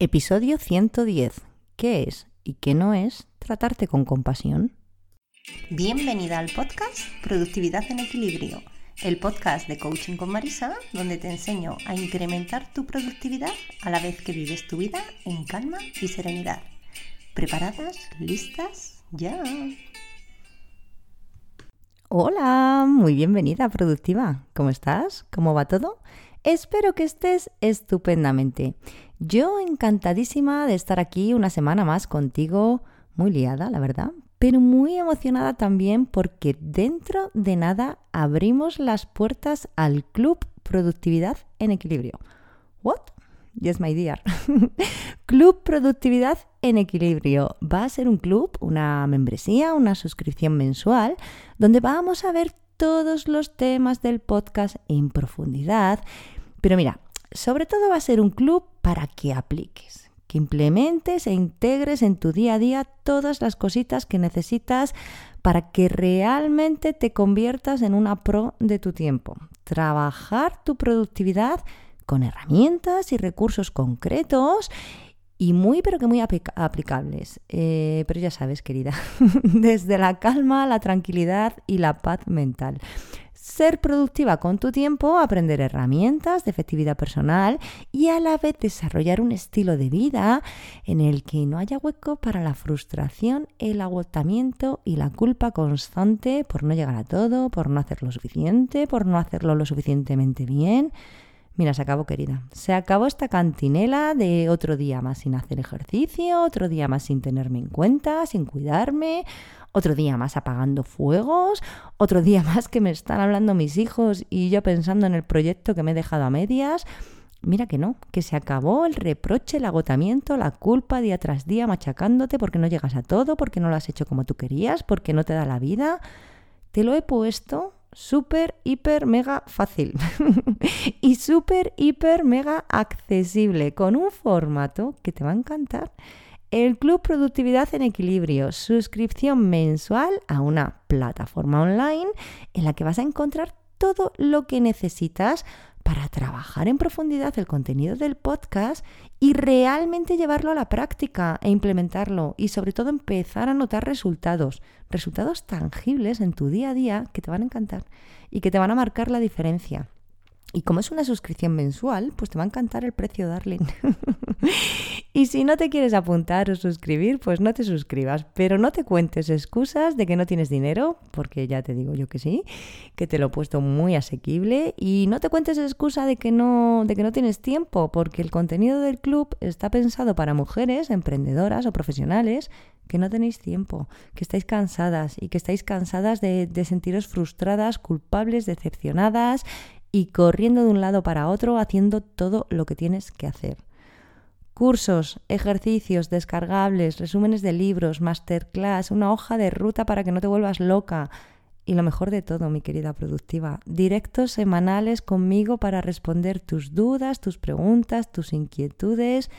Episodio 110. ¿Qué es y qué no es tratarte con compasión? Bienvenida al podcast Productividad en Equilibrio, el podcast de Coaching con Marisa, donde te enseño a incrementar tu productividad a la vez que vives tu vida en calma y serenidad. ¿Preparadas? ¿Listas? ¡Ya! Hola, muy bienvenida, productiva. ¿Cómo estás? ¿Cómo va todo? Espero que estés estupendamente. Yo encantadísima de estar aquí una semana más contigo, muy liada, la verdad, pero muy emocionada también porque dentro de nada abrimos las puertas al Club Productividad en Equilibrio. ¿What? Yes, my dear. club Productividad en Equilibrio. Va a ser un club, una membresía, una suscripción mensual, donde vamos a ver todos los temas del podcast en profundidad. Pero mira, sobre todo va a ser un club para que apliques, que implementes e integres en tu día a día todas las cositas que necesitas para que realmente te conviertas en una pro de tu tiempo. Trabajar tu productividad con herramientas y recursos concretos y muy, pero que muy aplicables. Eh, pero ya sabes, querida, desde la calma, la tranquilidad y la paz mental ser productiva con tu tiempo, aprender herramientas de efectividad personal y a la vez desarrollar un estilo de vida en el que no haya hueco para la frustración, el agotamiento y la culpa constante por no llegar a todo, por no hacer lo suficiente, por no hacerlo lo suficientemente bien. Mira, se acabó, querida. Se acabó esta cantinela de otro día más sin hacer ejercicio, otro día más sin tenerme en cuenta, sin cuidarme, otro día más apagando fuegos, otro día más que me están hablando mis hijos y yo pensando en el proyecto que me he dejado a medias. Mira que no, que se acabó el reproche, el agotamiento, la culpa día tras día machacándote porque no llegas a todo, porque no lo has hecho como tú querías, porque no te da la vida. Te lo he puesto súper, hiper, mega fácil y súper, hiper, mega accesible con un formato que te va a encantar. El Club Productividad en Equilibrio, suscripción mensual a una plataforma online en la que vas a encontrar todo lo que necesitas para trabajar en profundidad el contenido del podcast y realmente llevarlo a la práctica e implementarlo y sobre todo empezar a notar resultados, resultados tangibles en tu día a día que te van a encantar y que te van a marcar la diferencia. Y como es una suscripción mensual, pues te va a encantar el precio, darling. y si no te quieres apuntar o suscribir, pues no te suscribas. Pero no te cuentes excusas de que no tienes dinero, porque ya te digo yo que sí, que te lo he puesto muy asequible. Y no te cuentes excusa de que no, de que no tienes tiempo, porque el contenido del club está pensado para mujeres, emprendedoras o profesionales que no tenéis tiempo, que estáis cansadas y que estáis cansadas de, de sentiros frustradas, culpables, decepcionadas y corriendo de un lado para otro haciendo todo lo que tienes que hacer. Cursos, ejercicios, descargables, resúmenes de libros, masterclass, una hoja de ruta para que no te vuelvas loca. Y lo mejor de todo, mi querida productiva, directos semanales conmigo para responder tus dudas, tus preguntas, tus inquietudes.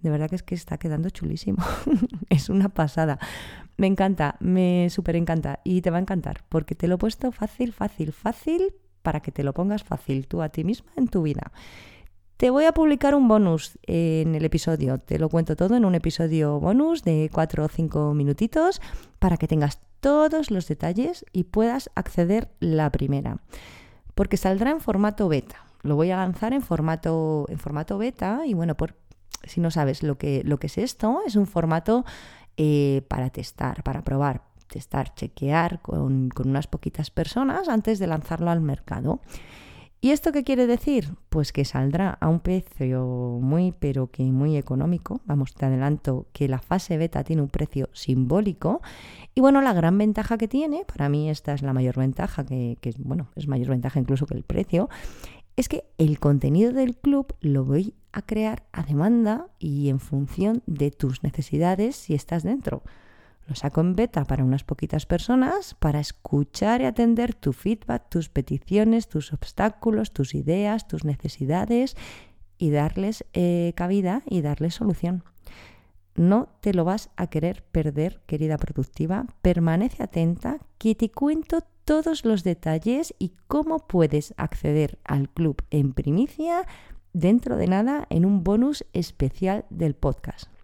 De verdad que es que está quedando chulísimo. es una pasada. Me encanta, me súper encanta y te va a encantar porque te lo he puesto fácil, fácil, fácil para que te lo pongas fácil tú a ti misma en tu vida. Te voy a publicar un bonus en el episodio, te lo cuento todo en un episodio bonus de 4 o 5 minutitos para que tengas todos los detalles y puedas acceder la primera. Porque saldrá en formato beta. Lo voy a lanzar en formato, en formato beta y bueno, por, si no sabes lo que, lo que es esto, es un formato eh, para testar, para probar, testar, chequear con, unas poquitas personas antes de lanzarlo al mercado. ¿Y esto qué quiere decir? Pues que saldrá a un precio muy, pero que muy económico. Vamos, te adelanto que la fase beta tiene un precio simbólico. Y bueno, la gran ventaja que tiene, para mí esta es la mayor ventaja, que, que bueno, es mayor ventaja incluso que el precio, es que el contenido del club lo voy a crear a demanda y en función de tus necesidades si estás dentro. Lo saco en beta para unas poquitas personas para escuchar y atender tu feedback, tus peticiones, tus obstáculos, tus ideas, tus necesidades y darles eh, cabida y darles solución. No te lo vas a querer perder, querida productiva. Permanece atenta que te cuento todos los detalles y cómo puedes acceder al club en primicia dentro de nada en un bonus especial del podcast.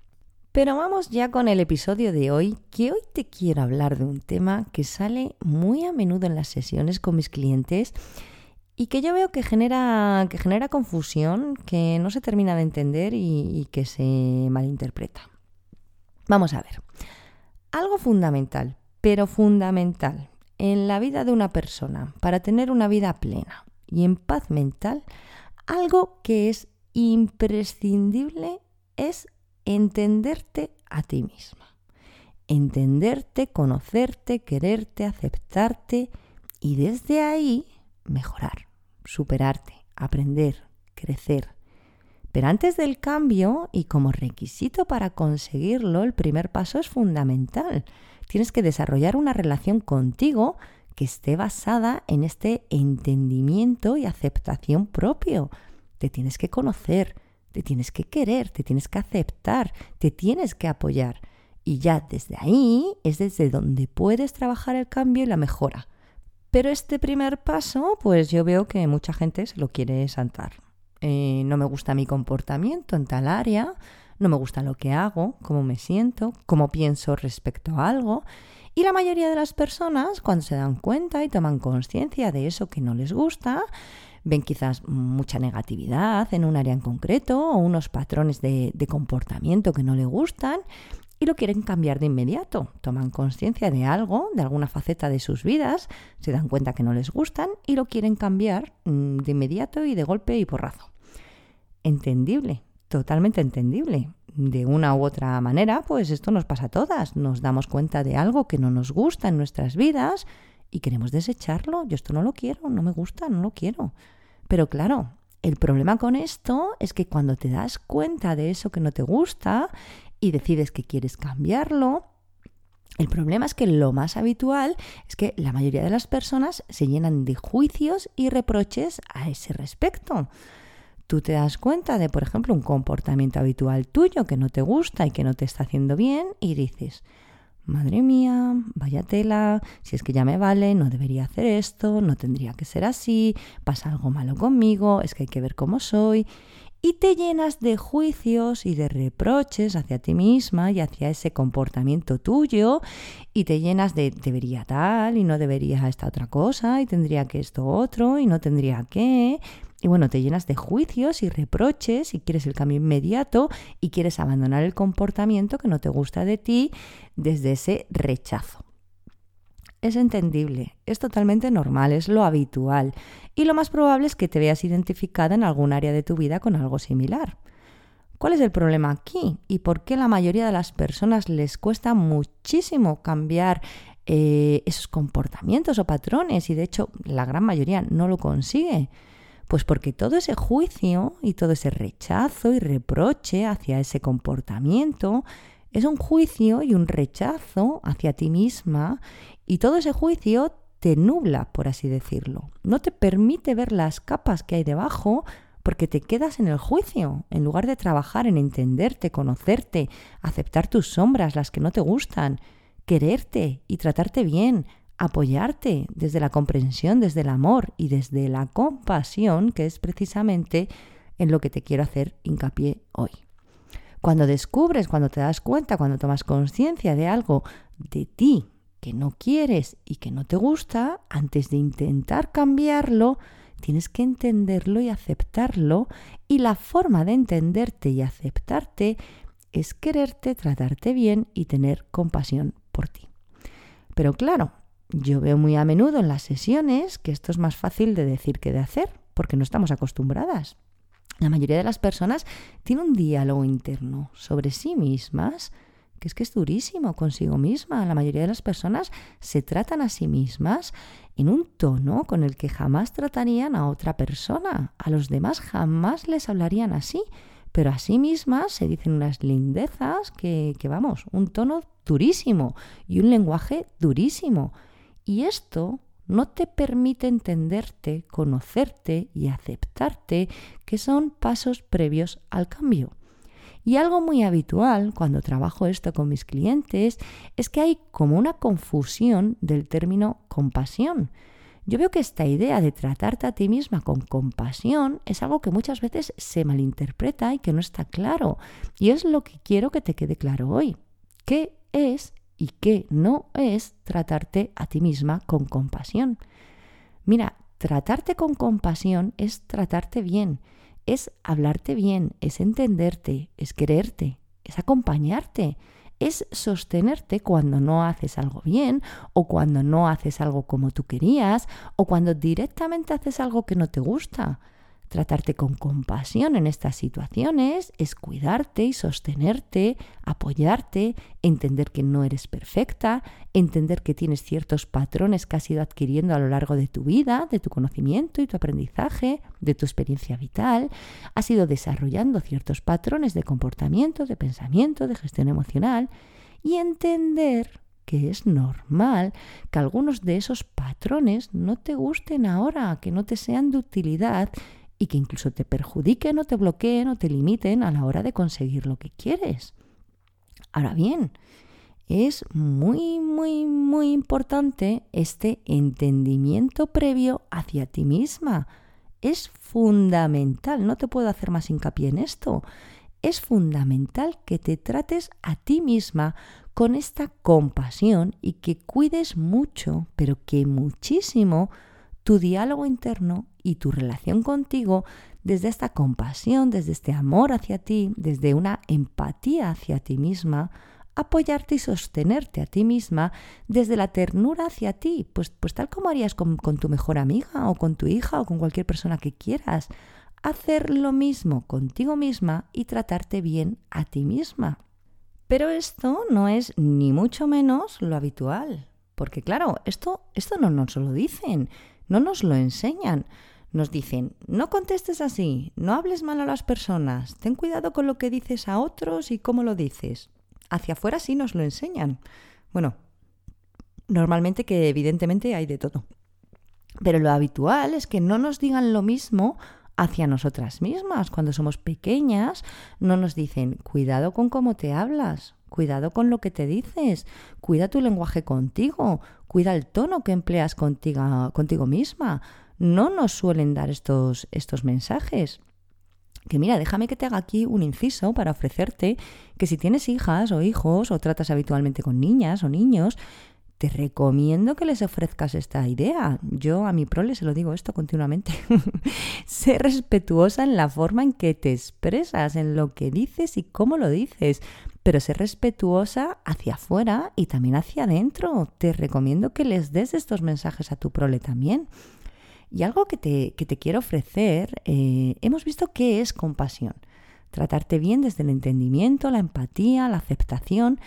Pero vamos ya con el episodio de hoy, que hoy te quiero hablar de un tema que sale muy a menudo en las sesiones con mis clientes y que yo veo que genera, que genera confusión, que no se termina de entender y, y que se malinterpreta. Vamos a ver. Algo fundamental, pero fundamental en la vida de una persona para tener una vida plena y en paz mental, algo que es imprescindible es entenderte a ti misma. Entenderte, conocerte, quererte, aceptarte y desde ahí mejorar, superarte, aprender, crecer. Pero antes del cambio y como requisito para conseguirlo, el primer paso es fundamental. Tienes que desarrollar una relación contigo que esté basada en este entendimiento y aceptación propio. Te tienes que conocer, te tienes que querer, te tienes que aceptar, te tienes que apoyar. Y ya desde ahí es desde donde puedes trabajar el cambio y la mejora. Pero este primer paso, pues yo veo que mucha gente se lo quiere saltar. Eh, no me gusta mi comportamiento en tal área, no me gusta lo que hago, cómo me siento, cómo pienso respecto a algo. Y la mayoría de las personas, cuando se dan cuenta y toman conciencia de eso que no les gusta, ven quizás mucha negatividad en un área en concreto o unos patrones de, comportamiento que no le gustan y lo quieren cambiar de inmediato. Toman conciencia de algo, de alguna faceta de sus vidas, se dan cuenta que no les gustan y lo quieren cambiar mm, de inmediato y de golpe y porrazo. Entendible, totalmente entendible. De una u otra manera, pues esto nos pasa a todas. Nos damos cuenta de algo que no nos gusta en nuestras vidas y queremos desecharlo. Yo esto no lo quiero, no me gusta, no lo quiero. Pero claro, el problema con esto es que cuando te das cuenta de eso que no te gusta y decides que quieres cambiarlo, el problema es que lo más habitual es que la mayoría de las personas se llenan de juicios y reproches a ese respecto. Tú te das cuenta de, por ejemplo, un comportamiento habitual tuyo que no te gusta y que no te está haciendo bien y dices, madre mía, vaya tela, si es que ya me vale, no debería hacer esto, no tendría que ser así, pasa algo malo conmigo, es que hay que ver cómo soy. Y te llenas de juicios y de reproches hacia ti misma y hacia ese comportamiento tuyo y te llenas de debería tal y no debería esta otra cosa y tendría que esto otro y no tendría que y bueno, te llenas de juicios y reproches y quieres el cambio inmediato y quieres abandonar el comportamiento que no te gusta de ti desde ese rechazo. Es entendible, es totalmente normal, es lo habitual y lo más probable es que te veas identificada en algún área de tu vida con algo similar. ¿Cuál es el problema aquí? ¿Y por qué la mayoría de las personas les cuesta muchísimo cambiar eh, esos comportamientos o patrones y de hecho la gran mayoría no lo consigue? Pues porque todo ese juicio y todo ese rechazo y reproche hacia ese comportamiento es un juicio y un rechazo hacia ti misma y todo ese juicio te nubla, por así decirlo. No te permite ver las capas que hay debajo porque te quedas en el juicio, en lugar de trabajar en entenderte, conocerte, aceptar tus sombras, las que no te gustan, quererte y tratarte bien, apoyarte desde la comprensión, desde el amor y desde la compasión, que es precisamente en lo que te quiero hacer hincapié hoy. Cuando descubres, cuando te das cuenta, cuando tomas conciencia de algo de ti que no quieres y que no te gusta, antes de intentar cambiarlo, tienes que entenderlo y aceptarlo. Y la forma de entenderte y aceptarte es quererte, tratarte bien y tener compasión por ti. Pero claro, yo veo muy a menudo en las sesiones que esto es más fácil de decir que de hacer, porque no estamos acostumbradas. La mayoría de las personas tienen un diálogo interno sobre sí mismas que es que es durísimo consigo misma. La mayoría de las personas se tratan a sí mismas en un tono con el que jamás tratarían a otra persona. A los demás jamás les hablarían así, pero a sí mismas se dicen unas lindezas que, que vamos, un tono durísimo y un lenguaje durísimo. Y esto no te permite entenderte, conocerte y aceptarte, que son pasos previos al cambio. Y algo muy habitual cuando trabajo esto con mis clientes es que hay como una confusión del término compasión. Yo veo que esta idea de tratarte a ti misma con compasión es algo que muchas veces se malinterpreta y que no está claro. Y es lo que quiero que te quede claro hoy. ¿Qué es y qué no es tratarte a ti misma con compasión? Mira, tratarte con compasión es tratarte bien es hablarte bien, es entenderte, es quererte, es acompañarte, es sostenerte cuando no haces algo bien o cuando no haces algo como tú querías o cuando directamente haces algo que no te gusta. Tratarte con compasión en estas situaciones es cuidarte y sostenerte, apoyarte, entender que no eres perfecta, entender que tienes ciertos patrones que has ido adquiriendo a lo largo de tu vida, de tu conocimiento y tu aprendizaje, de tu experiencia vital, has ido desarrollando ciertos patrones de comportamiento, de pensamiento, de gestión emocional y entender que es normal que algunos de esos patrones no te gusten ahora, que no te sean de utilidad y que incluso te perjudiquen o te bloqueen o te limiten a la hora de conseguir lo que quieres. Ahora bien, es muy, muy, muy importante este entendimiento previo hacia ti misma. Es fundamental, no te puedo hacer más hincapié en esto. Es fundamental que te trates a ti misma con esta compasión y que cuides mucho, pero que muchísimo, tu diálogo interno y tu relación contigo desde esta compasión, desde este amor hacia ti, desde una empatía hacia ti misma, apoyarte y sostenerte a ti misma desde la ternura hacia ti, pues, pues tal como harías con, con tu mejor amiga o con tu hija o con cualquier persona que quieras. Hacer lo mismo contigo misma y tratarte bien a ti misma. Pero esto no es ni mucho menos lo habitual. Porque claro, esto, esto no nos lo dicen, no nos lo enseñan. Nos dicen, no contestes así, no hables mal a las personas, ten cuidado con lo que dices a otros y cómo lo dices. Hacia afuera sí nos lo enseñan. Bueno, normalmente que evidentemente hay de todo. Pero lo habitual es que no nos digan lo mismo hacia nosotras mismas. Cuando somos pequeñas, no nos dicen, cuidado con cómo te hablas, cuidado con lo que te dices, cuida tu lenguaje contigo, cuida el tono que empleas contigo, contigo misma no nos suelen dar estos, estos mensajes. Que mira, déjame que te haga aquí un inciso para ofrecerte que si tienes hijas o hijos o tratas habitualmente con niñas o niños, te recomiendo que les ofrezcas esta idea. Yo a mi prole se lo digo esto continuamente. sé respetuosa en la forma en que te expresas, en lo que dices y cómo lo dices, pero sé respetuosa hacia afuera y también hacia adentro. Te recomiendo que les des estos mensajes a tu prole también. Y algo que te, quiero ofrecer, eh, hemos visto qué es compasión. Tratarte bien desde el entendimiento, la empatía, la aceptación,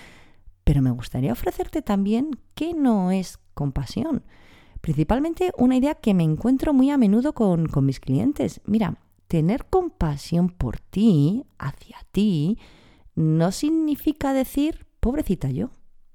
pero me gustaría ofrecerte también qué no es compasión. Principalmente una idea que me encuentro muy a menudo con, con mis clientes. Mira, tener compasión por ti, hacia ti, no significa decir, pobrecita yo.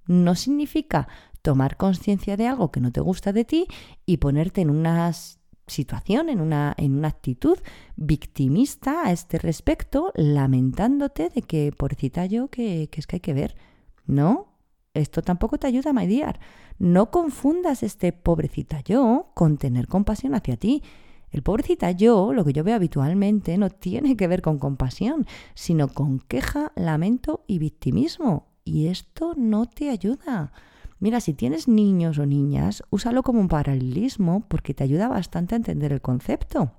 No significa tomar conciencia de algo que no te gusta de ti y ponerte en unas situación, en una, en una actitud victimista a este respecto, lamentándote de que, pobrecita yo, que, es que hay que ver. No, esto tampoco te ayuda a mediar. No confundas este pobrecita yo con tener compasión hacia ti. El pobrecita yo, lo que yo veo habitualmente, no tiene que ver con compasión, sino con queja, lamento y victimismo. Y esto no te ayuda. Mira, si tienes niños o niñas, úsalo como un paralelismo porque te ayuda bastante a entender el concepto.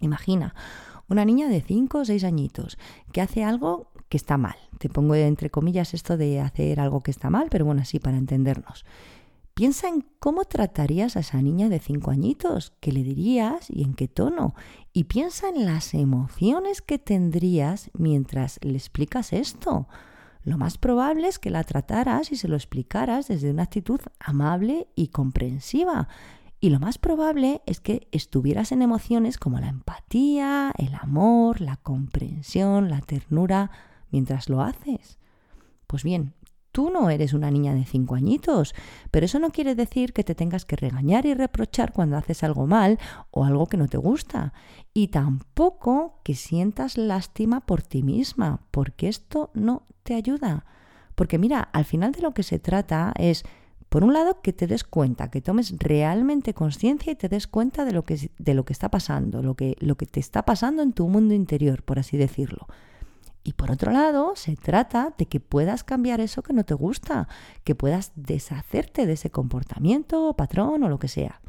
Imagina, una niña de 5 o 6 añitos que hace algo que está mal. Te pongo entre comillas esto de hacer algo que está mal, pero bueno, así para entendernos. Piensa en cómo tratarías a esa niña de 5 añitos, qué le dirías y en qué tono. Y piensa en las emociones que tendrías mientras le explicas esto. lo más probable es que la trataras y se lo explicaras desde una actitud amable y comprensiva. Y lo más probable es que estuvieras en emociones como la empatía, el amor, la comprensión, la ternura, mientras lo haces. Pues bien, tú no eres una niña de cinco añitos, pero eso no quiere decir que te tengas que regañar y reprochar cuando haces algo mal o algo que no te gusta. Y tampoco que sientas lástima por ti misma, porque esto no te ayuda. Porque mira, al final de lo que se trata es, por un lado, que te des cuenta, que tomes realmente conciencia y te des cuenta de lo que, de lo que está pasando, lo que, lo que te está pasando en tu mundo interior, por así decirlo. Y por otro lado, se trata de que puedas cambiar eso que no te gusta, que puedas deshacerte de ese comportamiento, patrón o lo que sea.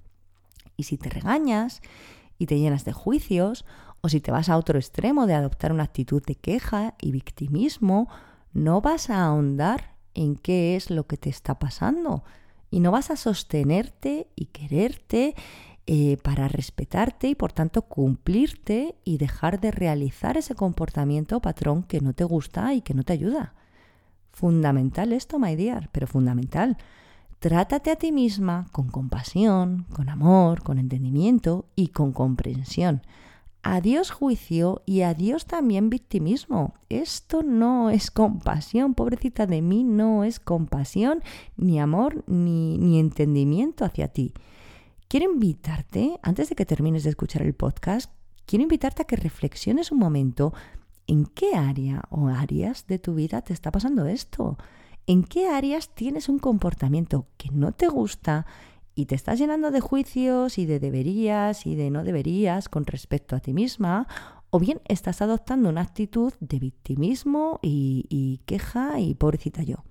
Y si te regañas y te llenas de juicios, o si te vas a otro extremo de adoptar una actitud de queja y victimismo, no vas a ahondar en qué es lo que te está pasando y no vas a sostenerte y quererte eh, para respetarte y por tanto cumplirte y dejar de realizar ese comportamiento patrón que no te gusta y que no te ayuda. Fundamental esto, my dear, pero fundamental. Trátate a ti misma con compasión, con amor, con entendimiento y con comprensión. Adiós juicio y adiós también victimismo. Esto no es compasión, pobrecita de mí, no es compasión, ni amor, ni, ni entendimiento hacia ti. Quiero invitarte, antes de que termines de escuchar el podcast, quiero invitarte a que reflexiones un momento en qué área o áreas de tu vida te está pasando esto. ¿En qué áreas tienes un comportamiento que no te gusta y te estás llenando de juicios y de deberías y de no deberías con respecto a ti misma? O bien estás adoptando una actitud de victimismo y, y queja y pobrecita yo.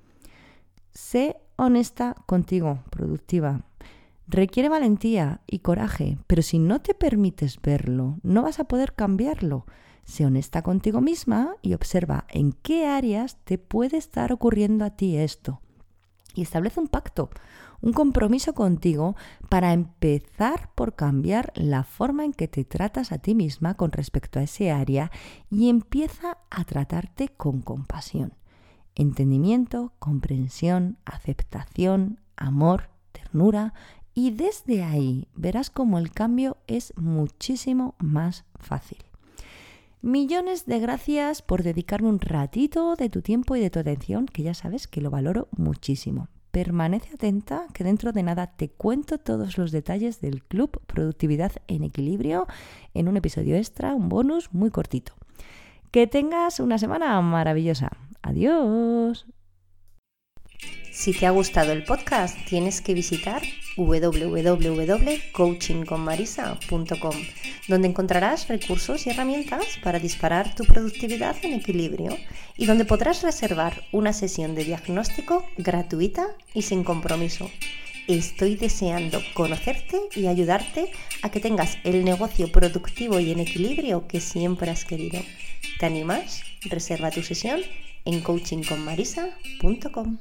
Sé honesta contigo, productiva. Requiere valentía y coraje, pero si no te permites verlo, no vas a poder cambiarlo. Sé honesta contigo misma y observa en qué áreas te puede estar ocurriendo a ti esto. Y establece un pacto, un compromiso contigo para empezar por cambiar la forma en que te tratas a ti misma con respecto a ese área y empieza a tratarte con compasión, entendimiento, comprensión, aceptación, amor, ternura y desde ahí verás como el cambio es muchísimo más fácil. Millones de gracias por dedicarme un ratito de tu tiempo y de tu atención, que ya sabes que lo valoro muchísimo. Permanece atenta, que dentro de nada te cuento todos los detalles del Club Productividad en Equilibrio en un episodio extra, un bonus muy cortito. Que tengas una semana maravillosa. Adiós. Si te ha gustado el podcast, tienes que visitar www.coachingconmarisa.com, donde encontrarás recursos y herramientas para disparar tu productividad en equilibrio y donde podrás reservar una sesión de diagnóstico gratuita y sin compromiso. Estoy deseando conocerte y ayudarte a que tengas el negocio productivo y en equilibrio que siempre has querido. ¿Te animas? Reserva tu sesión en coachingconmarisa.com.